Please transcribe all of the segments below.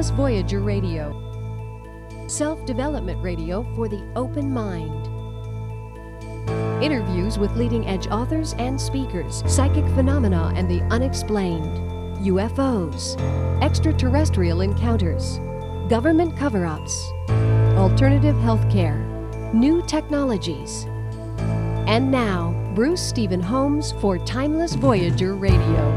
Timeless Voyager Radio, self development radio for the open mind. Interviews with leading edge authors and speakers, psychic phenomena and the unexplained, UFOs, extraterrestrial encounters, government cover ups, alternative healthcare, new technologies. And now, Bruce Stephen Holmes for Timeless Voyager Radio.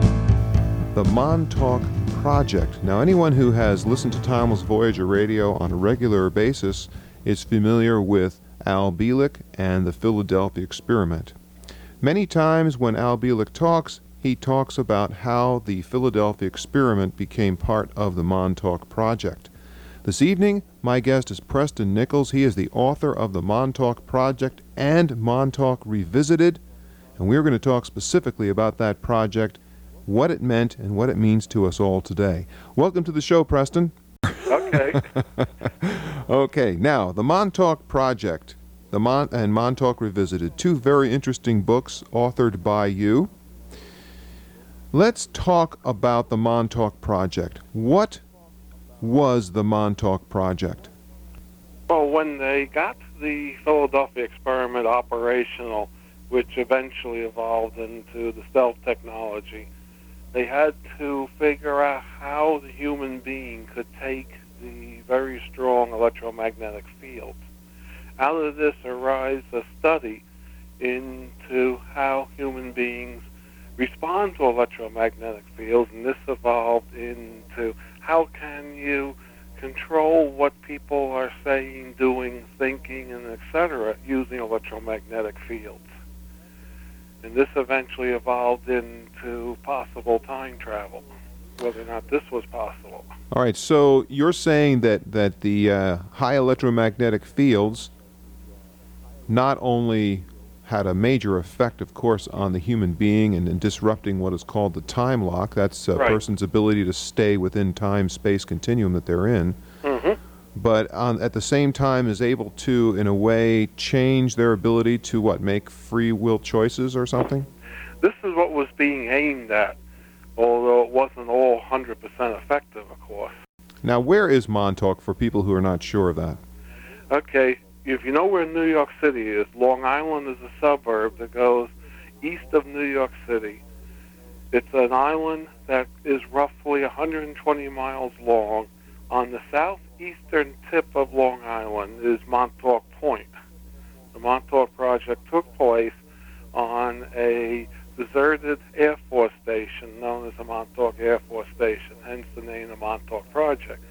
The Montauk Project. Now, anyone who has listened to Timeless Voyager Radio on a regular basis is familiar with Al Bielek and the Philadelphia experiment. Many times when Al Bielek talks, he talks about how the Philadelphia experiment became part of the Montauk Project. This evening, my guest is Preston Nichols. He is the author of the Montauk Project and Montauk Revisited, and we're going to talk specifically about that project, what it meant, and what it means to us all today. Welcome to the show, Preston. Okay. okay, now the Montauk Project, the Mon- and Montauk Revisited, two very interesting books authored by you. Let's talk about the Montauk Project. What was the Montauk Project? well, when they got the Philadelphia experiment operational, which eventually evolved into the stealth technology, they had to figure out how the human being could take the very strong electromagnetic field. Out of this arises a study into how human beings respond to electromagnetic fields, and this evolved into how can you control what people are saying, doing, thinking, and etc. using electromagnetic fields. And this eventually evolved into possible time travel, whether or not this was possible. All right, so you're saying that, that the uh, high electromagnetic fields not only had a major effect, of course, on the human being and in disrupting what is called the time lock. That's a Right. person's ability to stay within time space continuum that they're in. But on, at the same time, is able to, in a way, change their ability to what make free will choices or something. This is what was being aimed at, although it wasn't all 100% effective, of course. Now, where is Montauk for people who are not sure of that? Okay, if you know where New York City is, Long Island is a suburb that goes east of New York City. It's an island that is roughly 120 miles long. On the southeastern tip of Long Island is Montauk Point. The Montauk Project took place on a deserted Air Force station known as the Montauk Air Force Station, hence the name the Montauk Project.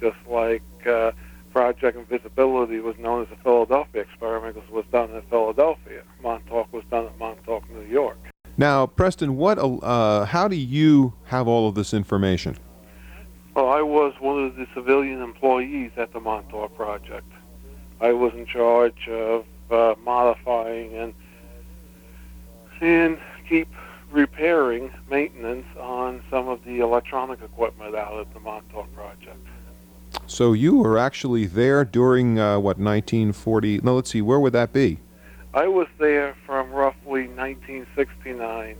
Just like uh, Project Invisibility was known as the Philadelphia experiment because it was done in Philadelphia. Montauk was done at Montauk, New York. Now, Preston, what? Uh, how do you have all of this information? Well, I was one of the civilian employees at the Montauk Project. I was in charge of uh, modifying and and keep repairing maintenance on some of the electronic equipment out at the Montauk Project. So you were actually there during uh, what 1940? No, let's see. Where would that be? I was there from roughly 1969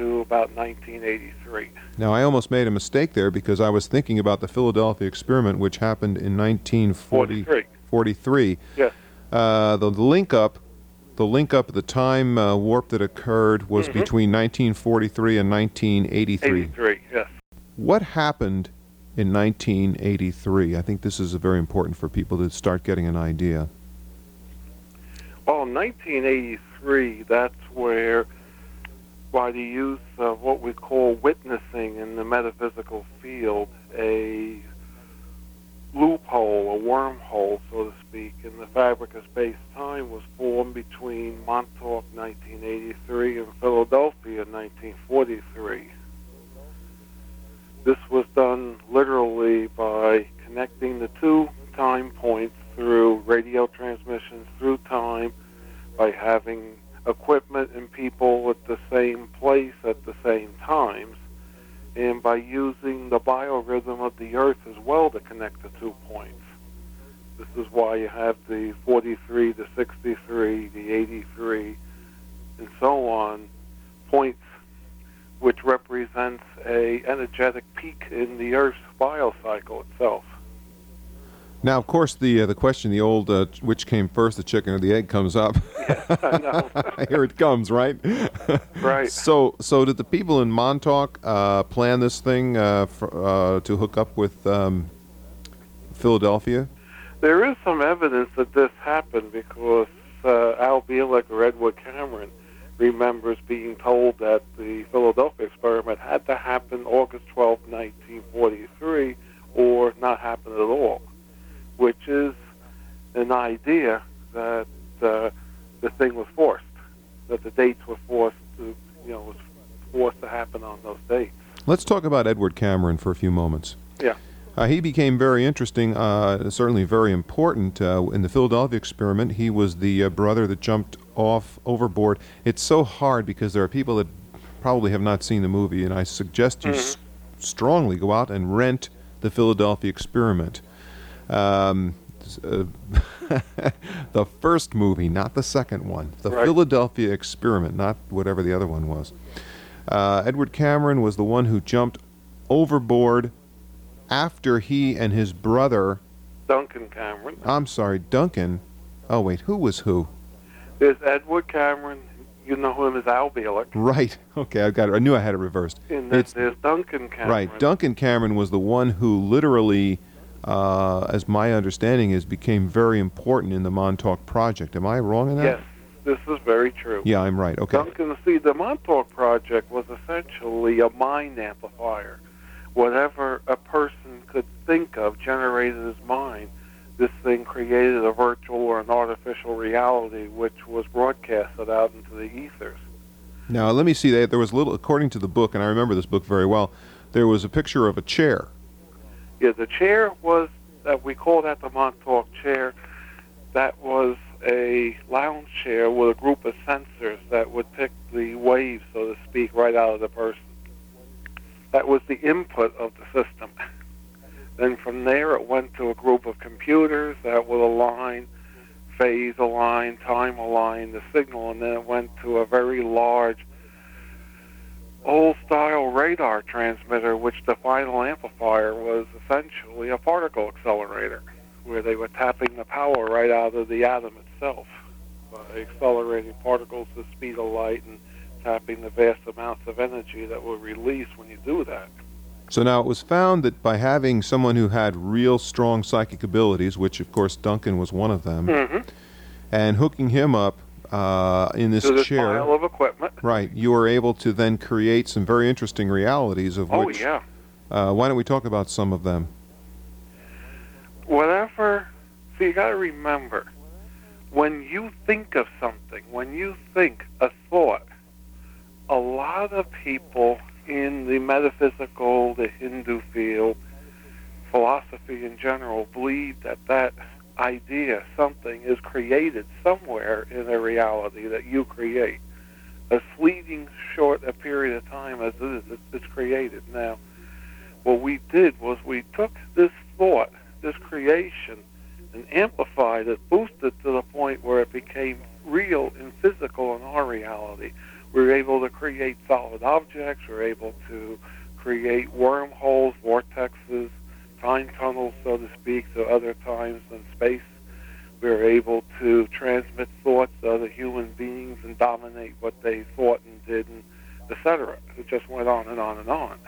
to about 1983. Now, I almost made a mistake there because I was thinking about the Philadelphia experiment, which happened in 1943. 43. 43. Yes. Uh, the, link up, the link up, the time uh, warp that occurred was Mhm. between 1943 and 1983. 83, yes. What happened in 1983? I think this is very important for people to start getting an idea. Well, in 1983, that's where, by the use of what we call witnessing in the metaphysical field, a loophole, a wormhole, so to speak, in the fabric of space-time was formed between Montauk 1983 and Philadelphia 1943. This was done literally by connecting the two time points through radio transmissions through time by having equipment and people at the same place at the same times and by using the biorhythm of the earth as well to connect the two points. This is why you have the 43, the 63, the 83, and so on points which represents a energetic peak in the Earth's biocycle itself. Now, of course, the uh, the question, the old uh, which came first, the chicken or the egg, comes up. Know. Here it comes, right? Right. So, so did the people in Montauk uh, plan this thing uh, for, uh, to hook up with um, Philadelphia? There is some evidence that this happened because uh, Al Bielek or Edward Cameron remembers being told that the Philadelphia experiment had to happen August 12, 1943, or not happen at all, which is an idea that uh, the thing was forced, that the dates were forced to, you know, was forced to happen on those dates. Let's talk about Edward Cameron for a few moments. Yeah. Uh, he became very interesting, uh, certainly very important uh, in the Philadelphia experiment. He was the uh, brother that jumped off overboard. It's so hard because there are people that probably have not seen the movie, and I suggest you s- strongly go out and rent the Philadelphia experiment. Um, uh, the first movie, not the second one. The Right. Philadelphia experiment, not whatever the other one was. Uh, Edward Cameron was the one who jumped overboard after he and his brother, Duncan Cameron. I'm sorry, Duncan. Oh, wait, who was who? There's Edward Cameron. You know him as Al Bielek. Right. Okay, I got it. I knew I had it reversed. And then It's- there's Duncan Cameron. Right. Duncan Cameron was the one who literally, uh, as my understanding is, became very important in the Montauk Project. Am I wrong in that? Yes, this is very true. Yeah, I'm right. Okay. Duncan, see, the Montauk Project was essentially a mind amplifier. Whatever a person could think of generated his mind. This thing created a virtual or an artificial reality which was broadcasted out into the ethers. Now, let me see. There there was a little, according to the book, and I remember this book very well, there was a picture of a chair. Yeah, the chair was that we call that the Montauk chair. That was a lounge chair with a group of sensors that would pick the waves, so to speak, right out of the person. That was the input of the system. Then from there, it went to a group of computers that would align, phase align, time align the signal, and then it went to a very large old style radar transmitter, which the final amplifier was essentially a particle accelerator, where they were tapping the power right out of the atom itself by accelerating particles to the speed of light and tapping the vast amounts of energy that were released when you do that. So now it was found that by having someone who had real strong psychic abilities, which of course Duncan was one of them, Mm-hmm. and hooking him up uh, in this this chair, pile of equipment. right, you are able to then create some very interesting realities of Oh, which. yeah. Uh, why don't we talk about some of them? whatever. So you got to remember when you think of something, when you think a thought, a lot of people in the metaphysical, the Hindu field, philosophy in general, believe that that idea, something, is created somewhere in a reality that you create. A fleeting, short a period of time as it is, it's- created. Now, what we did was we took this thought this creation and amplified it, boosted to the point where it became real and physical in our reality. We were able to create solid objects, we were able to create wormholes, vortexes, time tunnels, so to speak, to other times than space. We were able to transmit thoughts to other human beings and dominate what they thought and did, and etc. It just went on and on and on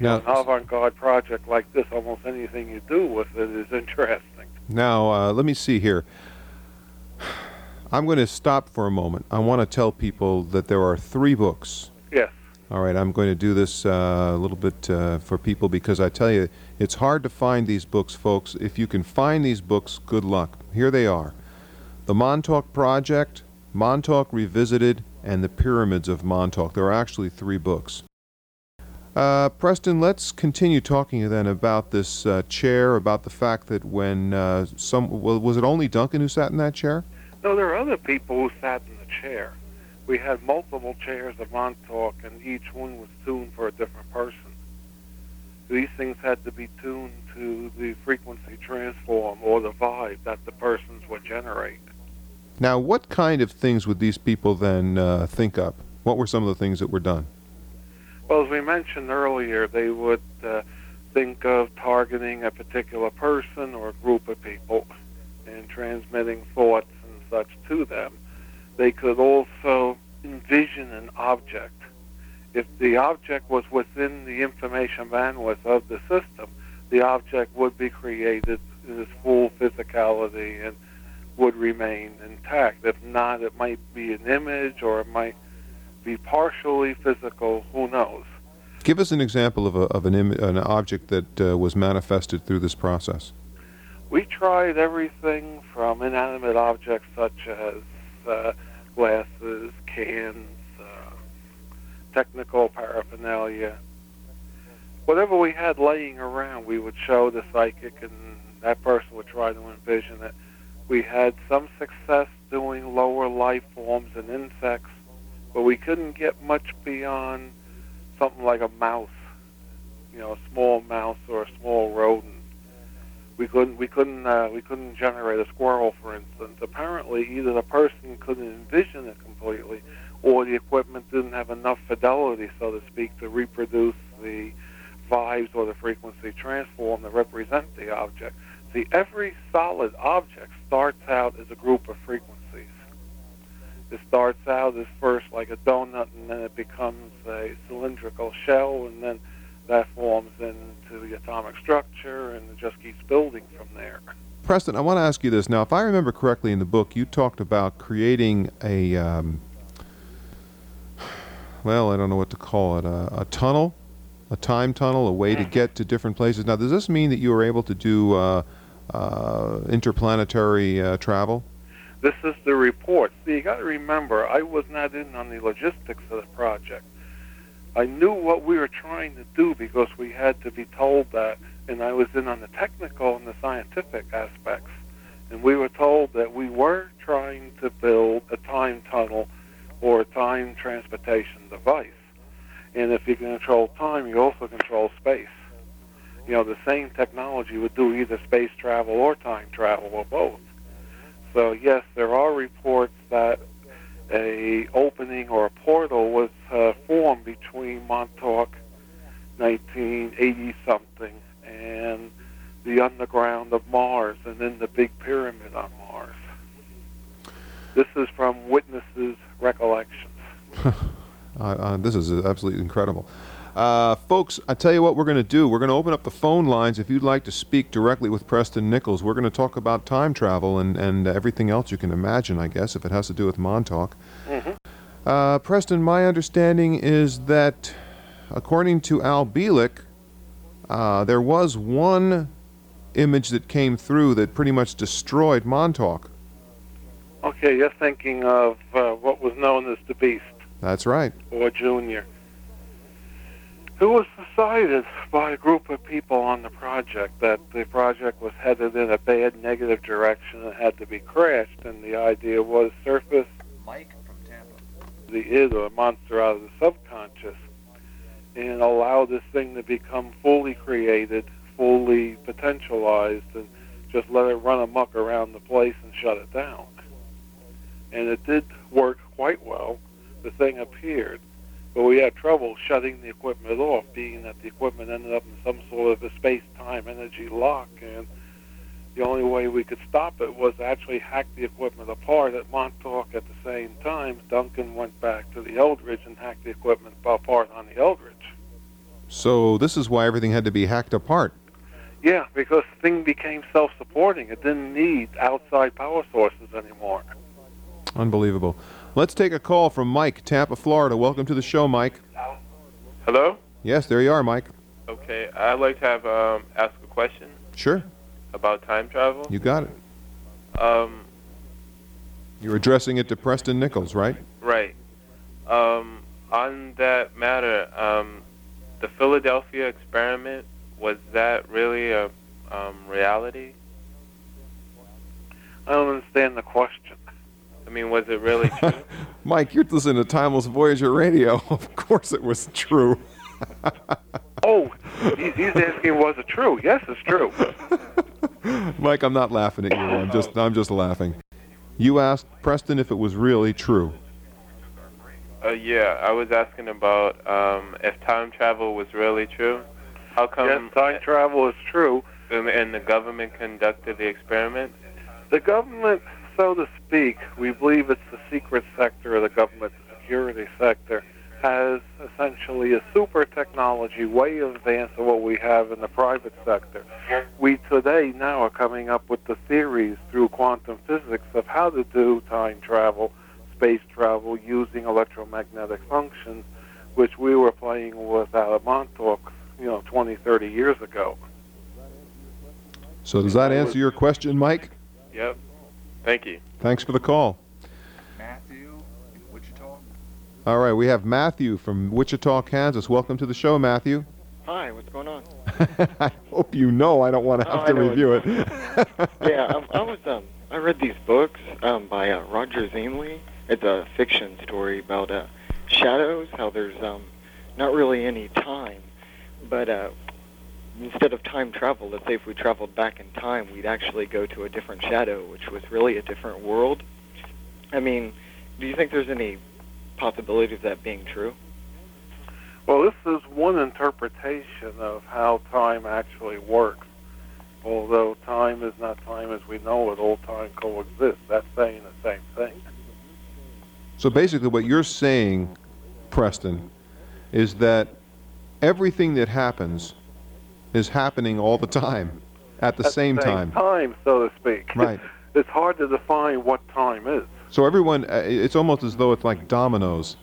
Now, an avant-garde project like this, almost anything you do with it is interesting. now uh, let me see here. I'm going to stop for a moment. I want to tell people that there are three books. All right, I'm going to do this uh, a little bit uh, for people because I tell you, it's hard to find these books, folks. If you can find these books, good luck. Here they are The Montauk Project, Montauk Revisited, and The Pyramids of Montauk. There are actually three books. Uh, Preston, let's continue talking then about this uh, chair, about the fact that when uh, some, well, was it only Duncan who sat in that chair? No, there are other people who sat in the chair. We had multiple chairs of Montauk, and each one was tuned for a different person. These things had to be tuned to the frequency transform or the vibe that the persons would generate. Now, what kind of things would these people then uh, think up? What were some of the things that were done? Well, as we mentioned earlier, they would uh, think of targeting a particular person or a group of people and transmitting thoughts and such to them. They could also envision an object. If the object was within the information bandwidth of the system, the object would be created in its full physicality and would remain intact. If not, it might be an image or it might be partially physical. Who knows? Give us an example of, a, of an, Im- an object that uh, was manifested through this process. We tried everything from inanimate objects such as uh, glasses, cans, uh, technical paraphernalia. Whatever we had laying around, we would show the psychic, and that person would try to envision it. We had some success doing lower life forms and insects, but we couldn't get much beyond something like a mouse, you know, a small mouse or a small rodent. We couldn't we couldn't uh, we couldn't generate a squirrel, for instance. Apparently, either the person couldn't envision it completely, or the equipment didn't have enough fidelity, so to speak, to reproduce the vibes or the frequency transform that represent the object. See, every solid object starts out as a group of frequencies. It starts out as first like a donut, and then it becomes a cylindrical shell, and then that forms into the atomic structure, and it just keeps building from there. Preston, I want to ask you this. Now, if I remember correctly in the book, you talked about creating a, um, well, I don't know what to call it, a, a tunnel, a time tunnel, a way to get to different places. Now, does this mean that you were able to do uh, uh, interplanetary uh, travel? This is the report. See, you got to remember, I was not in on the logistics of the project. I knew what we were trying to do because we had to be told that, and I was in on the technical and the scientific aspects. And we were told that we were trying to build a time tunnel or a time transportation device. And if you control time, you also control space. You know, the same technology would do either space travel or time travel or both. So yes, there are reports that a opening or a portal was uh, formed between Montauk 1980 something and the underground of Mars and then the big pyramid on Mars. This is from witnesses' recollections. Uh, uh, this is absolutely incredible. Uh, folks, I tell you what we're going to do. We're going to open up the phone lines. If you'd like to speak directly with Preston Nichols, we're going to talk about time travel and, and everything else you can imagine, I guess, if it has to do with Montauk. Uh, Preston, my understanding is that, according to Al Bielek, uh, there was one image that came through that pretty much destroyed Montauk. Okay, you're thinking of uh, what was known as the Beast That's right. or Junior. It was decided by a group of people on the project that the project was headed in a bad negative direction and had to be crashed, and the idea was surface Mike from Tampa. the id or monster out of the subconscious and allow this thing to become fully created, fully potentialized, and just let it run amok around the place and shut it down. And it did work quite well. The thing appeared, but we had trouble shutting the equipment off, being that the equipment ended up in some sort of a space-time energy lock, and the only way we could stop it was to actually hack the equipment apart at Montauk at the same time. Duncan went back to the Eldridge and hacked the equipment apart on the Eldridge. So this is why everything had to be hacked apart. Yeah, because the thing became self-supporting. It didn't need outside power sources anymore. Unbelievable. Let's take a call from Mike, Tampa, Florida. Welcome to the show, Mike. Hello. Yes, there you are, Mike. Okay, I'd like to have um, ask a question Sure, about time travel. you got it. Um, You're addressing it to Preston Nichols, right? right. Um, on that matter, um, the Philadelphia experiment was that really a um, reality? I don't understand the question. I mean, was it really true? Mike, you're listening to Timeless Voyager Radio. Of course it was true. Oh, he- he's asking, was it true? Yes, it's true. Mike, I'm not laughing at you. I'm just I'm just laughing. You asked Preston if it was really true. Uh, yeah, I was asking about um, if time travel was really true. How come? yes, time travel is true. and, and the government conducted the experiment? The government, so to speak, we believe it's the secret sector of the government security sector, has essentially a super technology way advanced of what we have in the private sector. We today now are coming up with the theories through quantum physics of how to do time travel, space travel using electromagnetic functions, which we were playing with out of Montauk, you know, 20, 30 years ago. So does that answer your question, Mike? Yep. Thank you. Thanks for the call. Matthew in Wichita. All right, we have Matthew from Wichita, Kansas. Welcome to the show, Matthew. Hi, what's going on? I hope you know I don't want to Oh, have I to review it. yeah, um, I was um, I read these books um, by uh, Roger Zelazny. It's a fiction story about uh, shadows. How there's um, not really any time, but uh, instead of time travel, let's say if we traveled back in time, we'd actually go to a different shadow, which was really a different world. I mean, do you think there's any possibility of that being true? Well, this is one interpretation of how time actually works. Although time is not time as we know it, all time coexists. That's saying the same thing. So basically, what you're saying, Preston, is that everything that happens is happening all the time at the At same the time. time, so to speak. Right. It's hard to define what time is. So everyone, uh, it's almost as though it's like dominoes.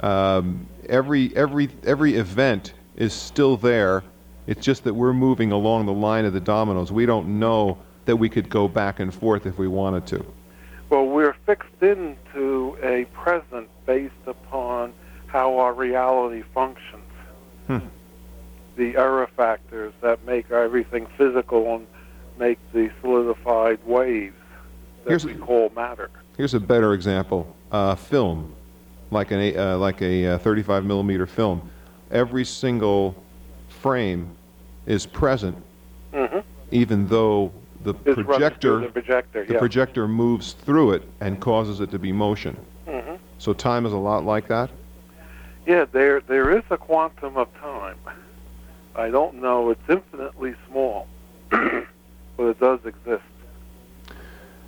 Um, every every every event is still there. It's just that we're moving along the line of the dominoes. We don't know that we could go back and forth if we wanted to. Well, we're fixed into a present based upon how our reality functions. Hmm. The error factors that make everything physical and make the solidified waves that Here's- we call matter. Here's a better example: uh, film, like an a- uh, like a uh, 35 millimeter film. Every single frame is present, Mm-hmm. even though the It's projector the projector. the yeah. projector moves through it and causes it to be motion. hmm So time is a lot like that. Yeah, there there is a quantum of time. I don't know; it's infinitely small, but it does exist.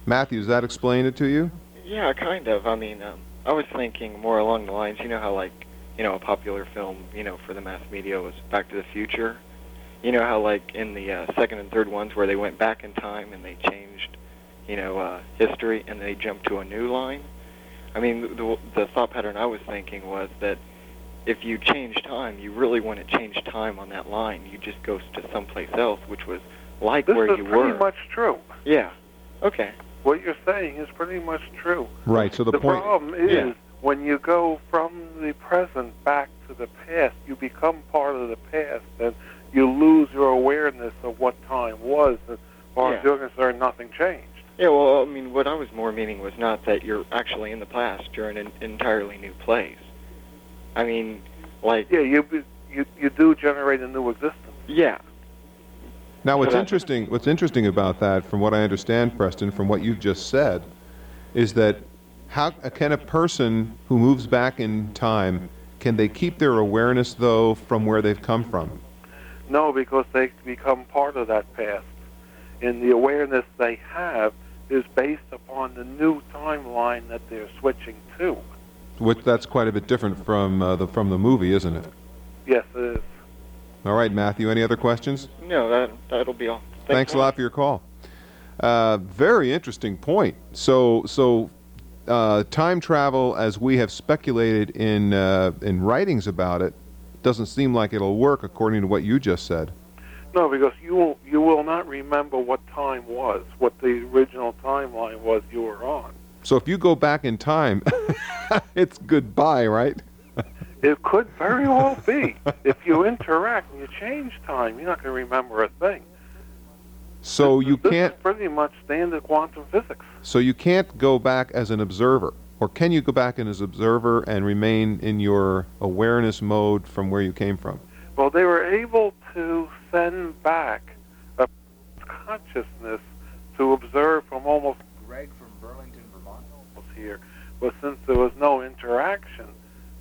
Matthew, does that explain it to you? Yeah, kind of. I mean, um, I was thinking more along the lines, you know how like, you know, a popular film, you know, for the mass media was Back to the Future. You know how like in the uh, second and third ones where they went back in time and they changed, you know, uh, history and they jumped to a new line. I mean, the the thought pattern I was thinking was that if you change time, you really wouldn't change time on that line. You just go to someplace else, which was like This where is you pretty were. much true. Yeah. Okay. What you're saying is pretty much true. Right. So the, the point. problem is Yeah. when you go from the present back to the past, you become part of the past, and you lose your awareness of what time was. As far as Yeah. you're concerned, nothing changed. Yeah, well, I mean, what I was more meaning was not that you're actually in the past. You're in an entirely new place. I mean, like, Yeah, you you you do generate a new existence. yeah, Now, what's interesting, what's interesting about that, from what I understand, Preston, from what you've just said, is that how can a person who moves back in time can they keep their awareness though from where they've come from? No, because they become part of that past, and the awareness they have is based upon the new timeline that they're switching to. Which that's quite a bit different from uh, the from the movie, isn't it? Yes, it is. All right, Matthew. Any other questions? no, that that'll be all. Thanks a lot for your call. Uh, very interesting point. So, so uh, time travel, as we have speculated in uh, in writings about it, doesn't seem like it'll work according to what you just said. No, because you will, you will not remember what time was, what the original timeline was you were on. So, if you go back in time, it's goodbye, right? It could very well be. if you interact and you change time, you're not going to remember a thing. So you this can't. pretty much standard quantum physics. So you can't go back as an observer, or can you go back in as an observer and remain in your awareness mode from where you came from? Well, they were able to send back a consciousness to observe from almost Greg since there was no interaction,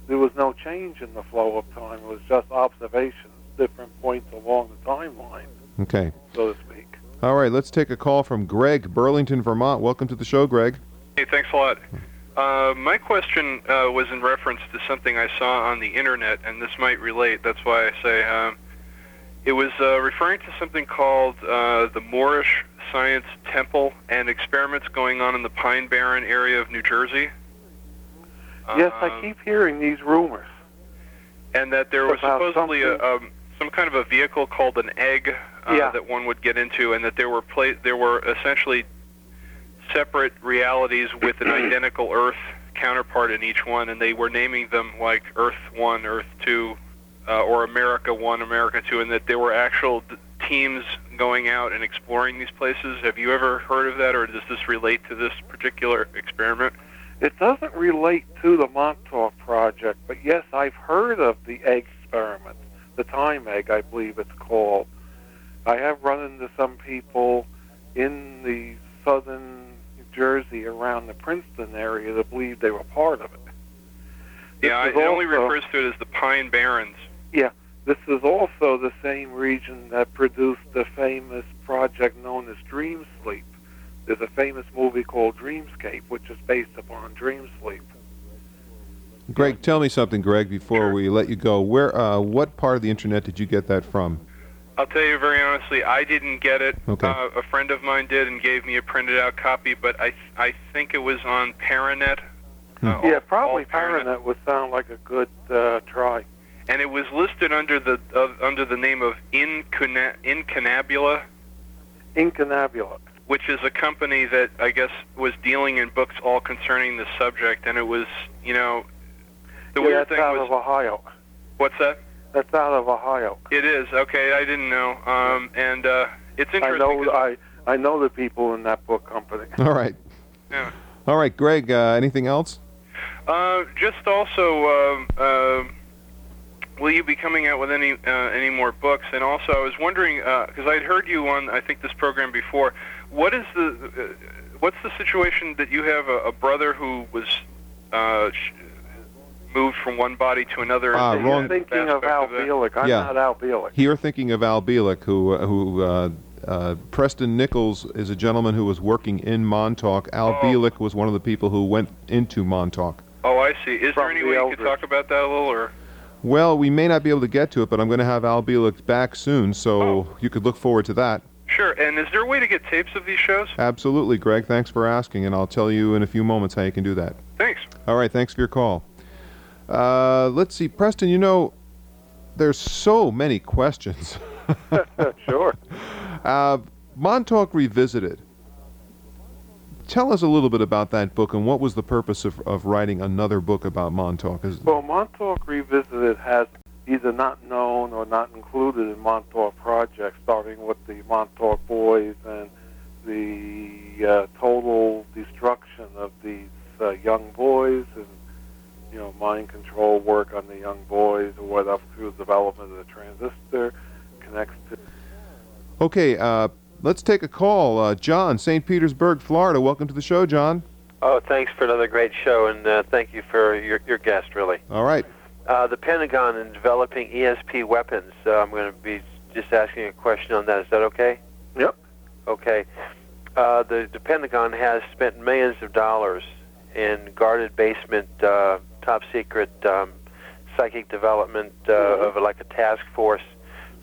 there was no change in the flow of time. It was just observations, different points along the timeline, Okay. so to speak. All right, let's take a call from Greg, Burlington, Vermont. Welcome to the show, Greg. Hey, thanks a lot. Uh, my question uh, was in reference to something I saw on the internet, and this might relate. That's why I say um, it was uh, referring to something called uh, the Moorish Science Temple and experiments going on in the Pine Barren area of New Jersey. Yes, I Um, keep hearing these rumors. and that there was supposedly a, um, some kind of a vehicle called an egg uh, Yeah. that one would get into, and that there were pla- there were essentially separate realities with an identical Earth counterpart in each one, and they were naming them like Earth One, Earth Two, uh, or America One, America Two, and that there were actual d- teams going out and exploring these places. Have you ever heard of that, or does this relate to this particular experiment? It doesn't relate to the Montauk project, but yes, I've heard of the egg experiment, the time egg, I believe it's called. I have run into some people in the southern New Jersey around the Princeton area that believe they were part of it. This yeah, it only refers to it as the Pine Barrens. Yeah, this is also the same region that produced the famous project known as Dream Sleep. There's a famous movie called Dreamscape, which is based upon Dream Sleep. Greg, tell me something, Greg, before Sure. we let you go. Where, uh, what part of the internet did you get that from? I'll tell you very honestly, I didn't get it. Okay. Uh, a friend of mine did and gave me a printed out copy, but I I think it was on Paranet. Hmm. Uh, yeah, probably all Paranet. Paranet would sound like a good uh, try. And it was listed under the uh, under the name of Incuna- Incunabula, Incunabula. Which is a company that I guess was dealing in books all concerning the subject. And it was, you know, the yeah, weird that's thing out was of Ohio. what's that? That's out of Ohio. It is okay. I didn't know. Um, and uh, it's I interesting. know 'cause- I I know the people in that book company. All right. Yeah. All right, Greg, uh, anything else? Uh, just also, um uh, will you be coming out with any uh, any more books? And also, I was wondering because I'd heard you on I think this program before. What is the uh, what's the situation that you have a, a brother who was uh, sh- moved from one body to another? Ah, wrong- You're thinking of Al that? Bielek. I'm Yeah. not Al Bielek. You're thinking of Al Bielek, who, uh, who uh, uh, Preston Nichols is a gentleman who was working in Montauk. Al Oh. Bielek was one of the people who went into Montauk. Oh, I see. Is there any the way you could talk about that a little, or? Well, we may not be able to get to it, but I'm going to have Al Bielek back soon, so Oh. you could look forward to that. Sure. And is there a way to get tapes of these shows? Absolutely, Greg. Thanks for asking, and I'll tell you in a few moments how you can do that. Thanks. All right, thanks for your call. Uh, let's see, Preston. You know, there's so many questions. sure. Uh, Montauk Revisited. Tell us a little bit about that book and what was the purpose of, of writing another book about Montauk? Is, Well, Montauk Revisited has either not known or not included in Montauk projects, starting with the Montauk Boys and the uh, total destruction of these uh, young boys and you know mind control work on the young boys or what up through the development of the transistor connects to okay, uh, let's take a call. Uh, John, St. Petersburg, Florida. Welcome to the show, John. Oh, thanks for another great show, and uh, thank you for your, your guest, really. All right. Uh, the Pentagon in developing ESP weapons, uh, I'm going to be just asking a question on that. Is that okay? Yep. Okay. Uh, the, the Pentagon has spent millions of dollars in guarded basement, uh, top secret um, psychic development uh, Mhm. of like a task force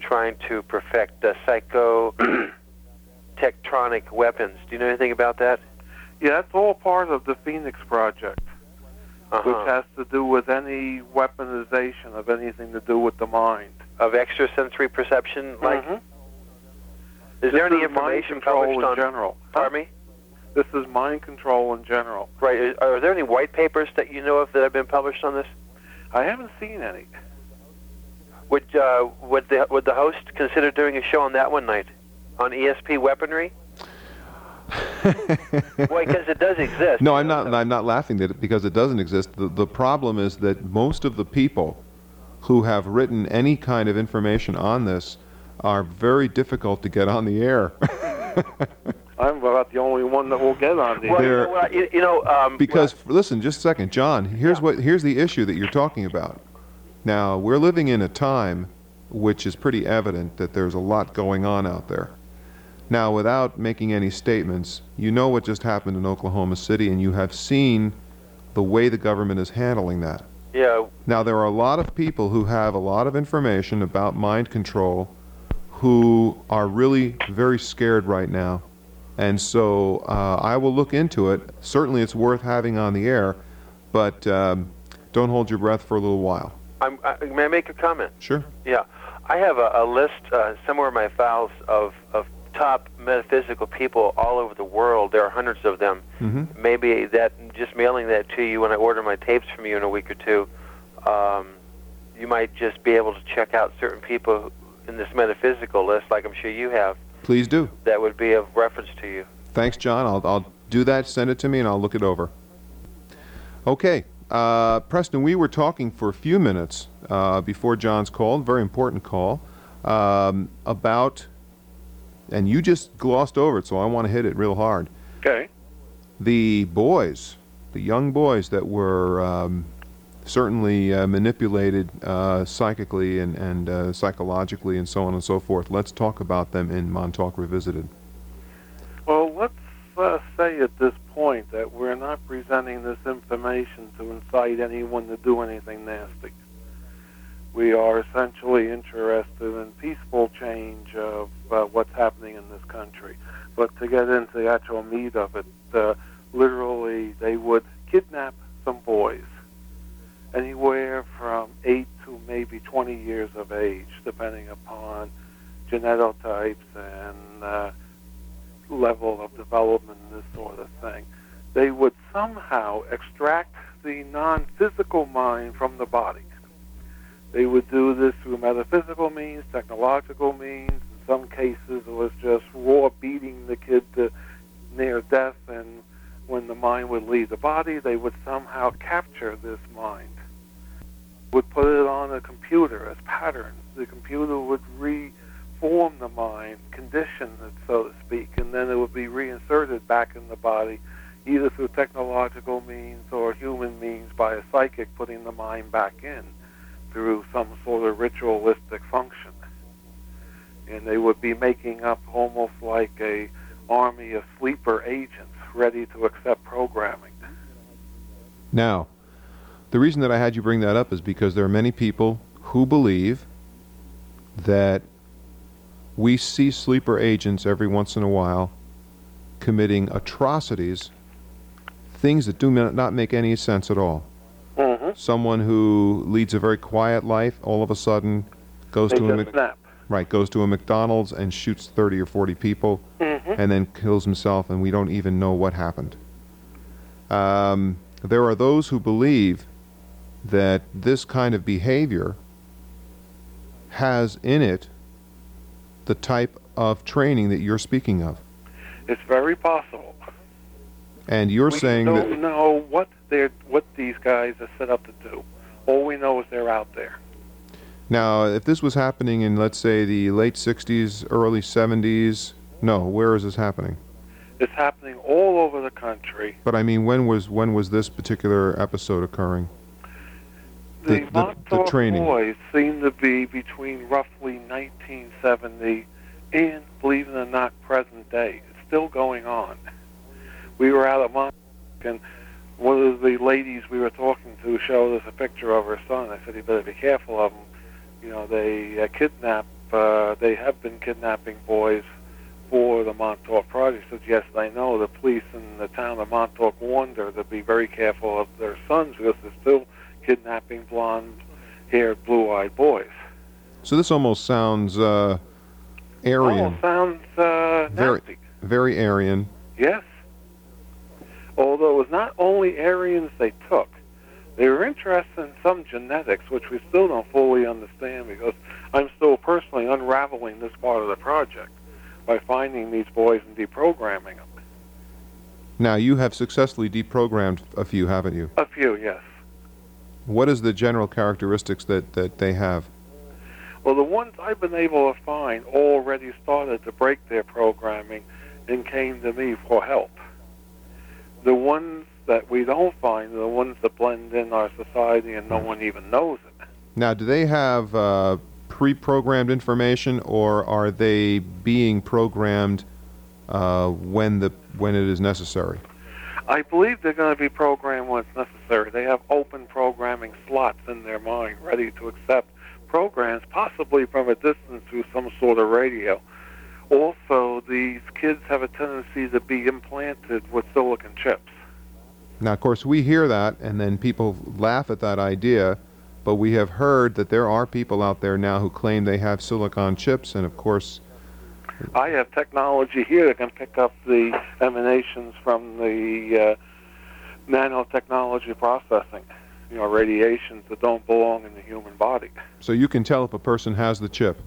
trying to perfect uh, psycho tectronic weapons. Do you know anything about that? yeah that's all part of the Phoenix project Uh-huh. which has to do with any weaponization of anything to do with the mind of extrasensory perception, like Mhm. Is there any is mind information control published in on? general? Pardon me. This is mind control in general. Right. Are are there any white papers that you know of that have been published on this? I haven't seen any. Would uh, would the would the host consider doing a show on that one night on ESP weaponry? Well, because it does exist. No, I'm know, not. so- I'm not laughing that it, because it doesn't exist. The, the problem is that most of the people who have written any kind of information on this are very difficult to get on the air I'm about the only one that will get on these. Well, you There- know, what, you, you know um, because listen, just a second, John. Here's what. Here's the issue that you're talking about. Now, we're living in a time which is pretty evident that there's a lot going on out there. Now, without making any statements, you know what just happened in Oklahoma City, and you have seen the way the government is handling that. Yeah, Now, there are a lot of people who have a lot of information about mind control who are really very scared right now. And so uh, I will look into it. Certainly, it's worth having on the air, but um, don't hold your breath for a little while. I'm, I, may I make a comment? Sure. Yeah, I have a, a list uh, somewhere in my files of, of top metaphysical people all over the world. There are hundreds of them. hmm Maybe that just mailing that to you when I order my tapes from you in a week or two, um, you might just be able to check out certain people in this metaphysical list, like I'm sure you have, Please do. that would be of reference to you. Thanks, John. I'll, I'll do that, send it to me, and I'll look it over. Okay. Uh, Preston, we were talking for a few minutes uh, before John's call, very important call, um, about, and you just glossed over it, so I want to hit it real hard. Okay. The boys, the young boys that were um, certainly uh, manipulated uh, psychically and, and uh, psychologically and so on and so forth. Let's talk about them in Montauk Revisited. Well, let's uh, say at this point that we're not presenting this information to incite anyone to do anything nasty. We are essentially interested in peaceful change of uh, what's happening in this country. But to get into the actual meat of it, uh, literally, they would kidnap some boys, anywhere from 8 to maybe 20 years of age, depending upon genotypes and uh, level of development and this sort of thing. They would somehow extract the non physical mind from the body. They would do this through metaphysical means, technological means. In some cases, it was just raw beating the kid to near death, and when the mind would leave the body, they would somehow capture this mind. Would put it on a computer as patterns. The computer would reform the mind, condition it, so to speak, and then it would be reinserted back in the body, either through technological means or human means by a psychic putting the mind back in through some sort of ritualistic function. And they would be making up almost like a army of sleeper agents ready to accept programming. Now, the reason that I had you bring that up is because there are many people who believe that we see sleeper agents every once in a while committing atrocities, things that do not make any sense at all. Mm-hmm. Someone who leads a very quiet life all of a sudden goes They to a Mc- snap. right goes to a McDonald's and shoots 30 or 40 people Mm-hmm. and then kills himself, and we don't even know what happened. Um, there are those who believe that this kind of behavior has in it the type of training that you're speaking of. It's very possible. And you're we saying don't that. know what they're what these guys are set up to do. All we know is they're out there. Now, if this was happening in, let's say, the late 60s, early 70s, no, where is this happening? It's happening all over the country. But I mean, when was when was this particular episode occurring? The, The- the- the training. boys seem to be between roughly 1970 and, believe it or not, present day. It's still going on. We were out at Montauk, and one of the ladies we were talking to showed us a picture of her son. I said, "You better be careful of them. You know, they uh, kidnap. Uh, they have been kidnapping boys for the Montauk project." I said, "Yes, I know. The police in the town of Montauk warned her to be very careful of their sons because they're still kidnapping blonde-haired, blue-eyed boys." So this almost sounds uh, Aryan, Oh, sounds uh, Very- very Aryan. Yes. Although it was not only Aryans they took, they were interested in some genetics, which we still don't fully understand because I'm still personally unraveling this part of the project by finding these boys and deprogramming them. Now you have successfully deprogrammed a few, haven't you? A few, yes. What is the general characteristics that, that they have? Well, the ones I've been able to find already started to break their programming and came to me for help. The ones that we don't find are the ones that blend in our society and no one even knows it. Now, do they have uh, pre-programmed information, or are they being programmed uh, when the when it is necessary? I believe they're going to be programmed when it's necessary. They have open programming slots in their mind ready to accept programs, possibly from a distance through some sort of radio. Also, these kids have a tendency to be implanted with silicon chips. Now, of course, we hear that, and then people laugh at that idea. But we have heard that there are people out there now who claim they have silicon chips, and of course, I have technology here that can pick up the emanations from the uh, nanotechnology processing, you know, radiations that don't belong in the human body. so you can tell if a person has the chip.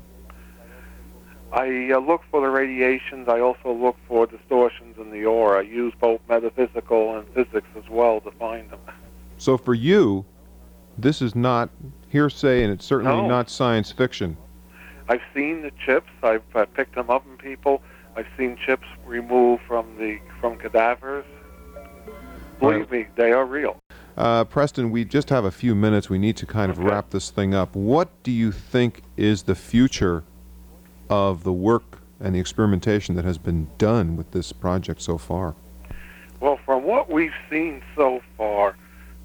I uh, look for the radiations. I also look for distortions in the aura. I use both metaphysical and physics as well to find them. So for you, this is not hearsay, and it's certainly No. not science fiction. I've seen the chips. I've uh, picked them up in people. I've seen chips removed from the from cadavers. Believe me, they are real. Uh, Preston, we just have a few minutes. We need to kind of Okay. wrap this thing up. What do you think is the future of the work and the experimentation that has been done with this project so far? Well, from what we've seen so far,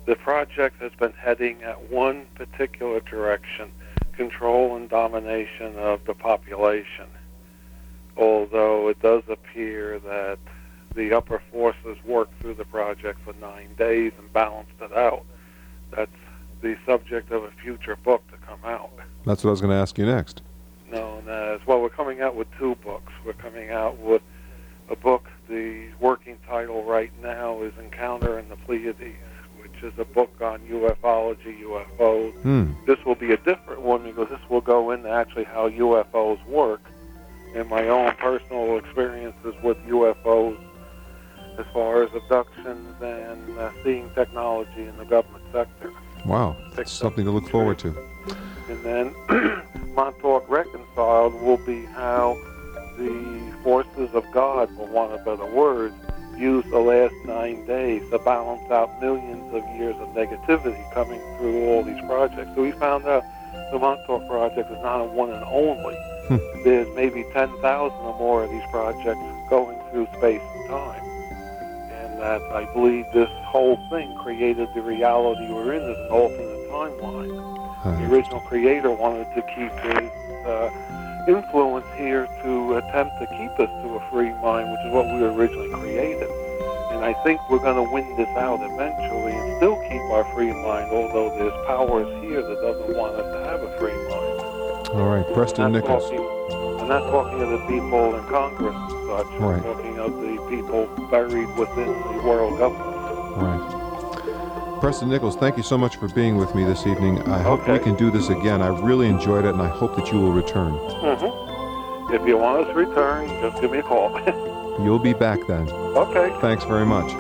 the project has been heading at one particular direction control and domination of the population. Although it does appear that the upper forces worked through the project for nine days and balanced it out. That's the subject of a future book to come out. That's what I was going to ask you next. Known as well. We're coming out with two books. We're coming out with a book. The working title right now is Encounter in the Pleiades, which is a book on ufology, UFOs. Hmm. This will be a different one because this will go into actually how UFOs work and my own personal experiences with UFOs as far as abductions and uh, seeing technology in the government sector. Wow. That's something to look forward to. And then Montauk Reconciled will be how the forces of God, for want of better words, use the last nine days to balance out millions of years of negativity coming through all these projects. So we found out the Montauk Project is not a one and only. Hmm. There's maybe 10,000 or more of these projects going through space and time. And that I believe this whole thing created the reality we're in as an alternate timeline the Uh, original creator wanted to keep his uh, influence here to attempt to keep us to a free mind, which is what we were originally created. And I think we're going to win this out eventually and still keep our free mind, although there's powers here that doesn't want us to have a free mind. all right. Preston Nichols. talking, I'm not talking of the people in Congress and such. Right. I'm talking of the people buried within the world government. Right. Preston Nichols, thank you so much for being with me this evening. I hope we can do this again. I really enjoyed it, and I hope that you will return. hmm If you want us to return, just give me a call. You'll be back then. okay. Thanks very much.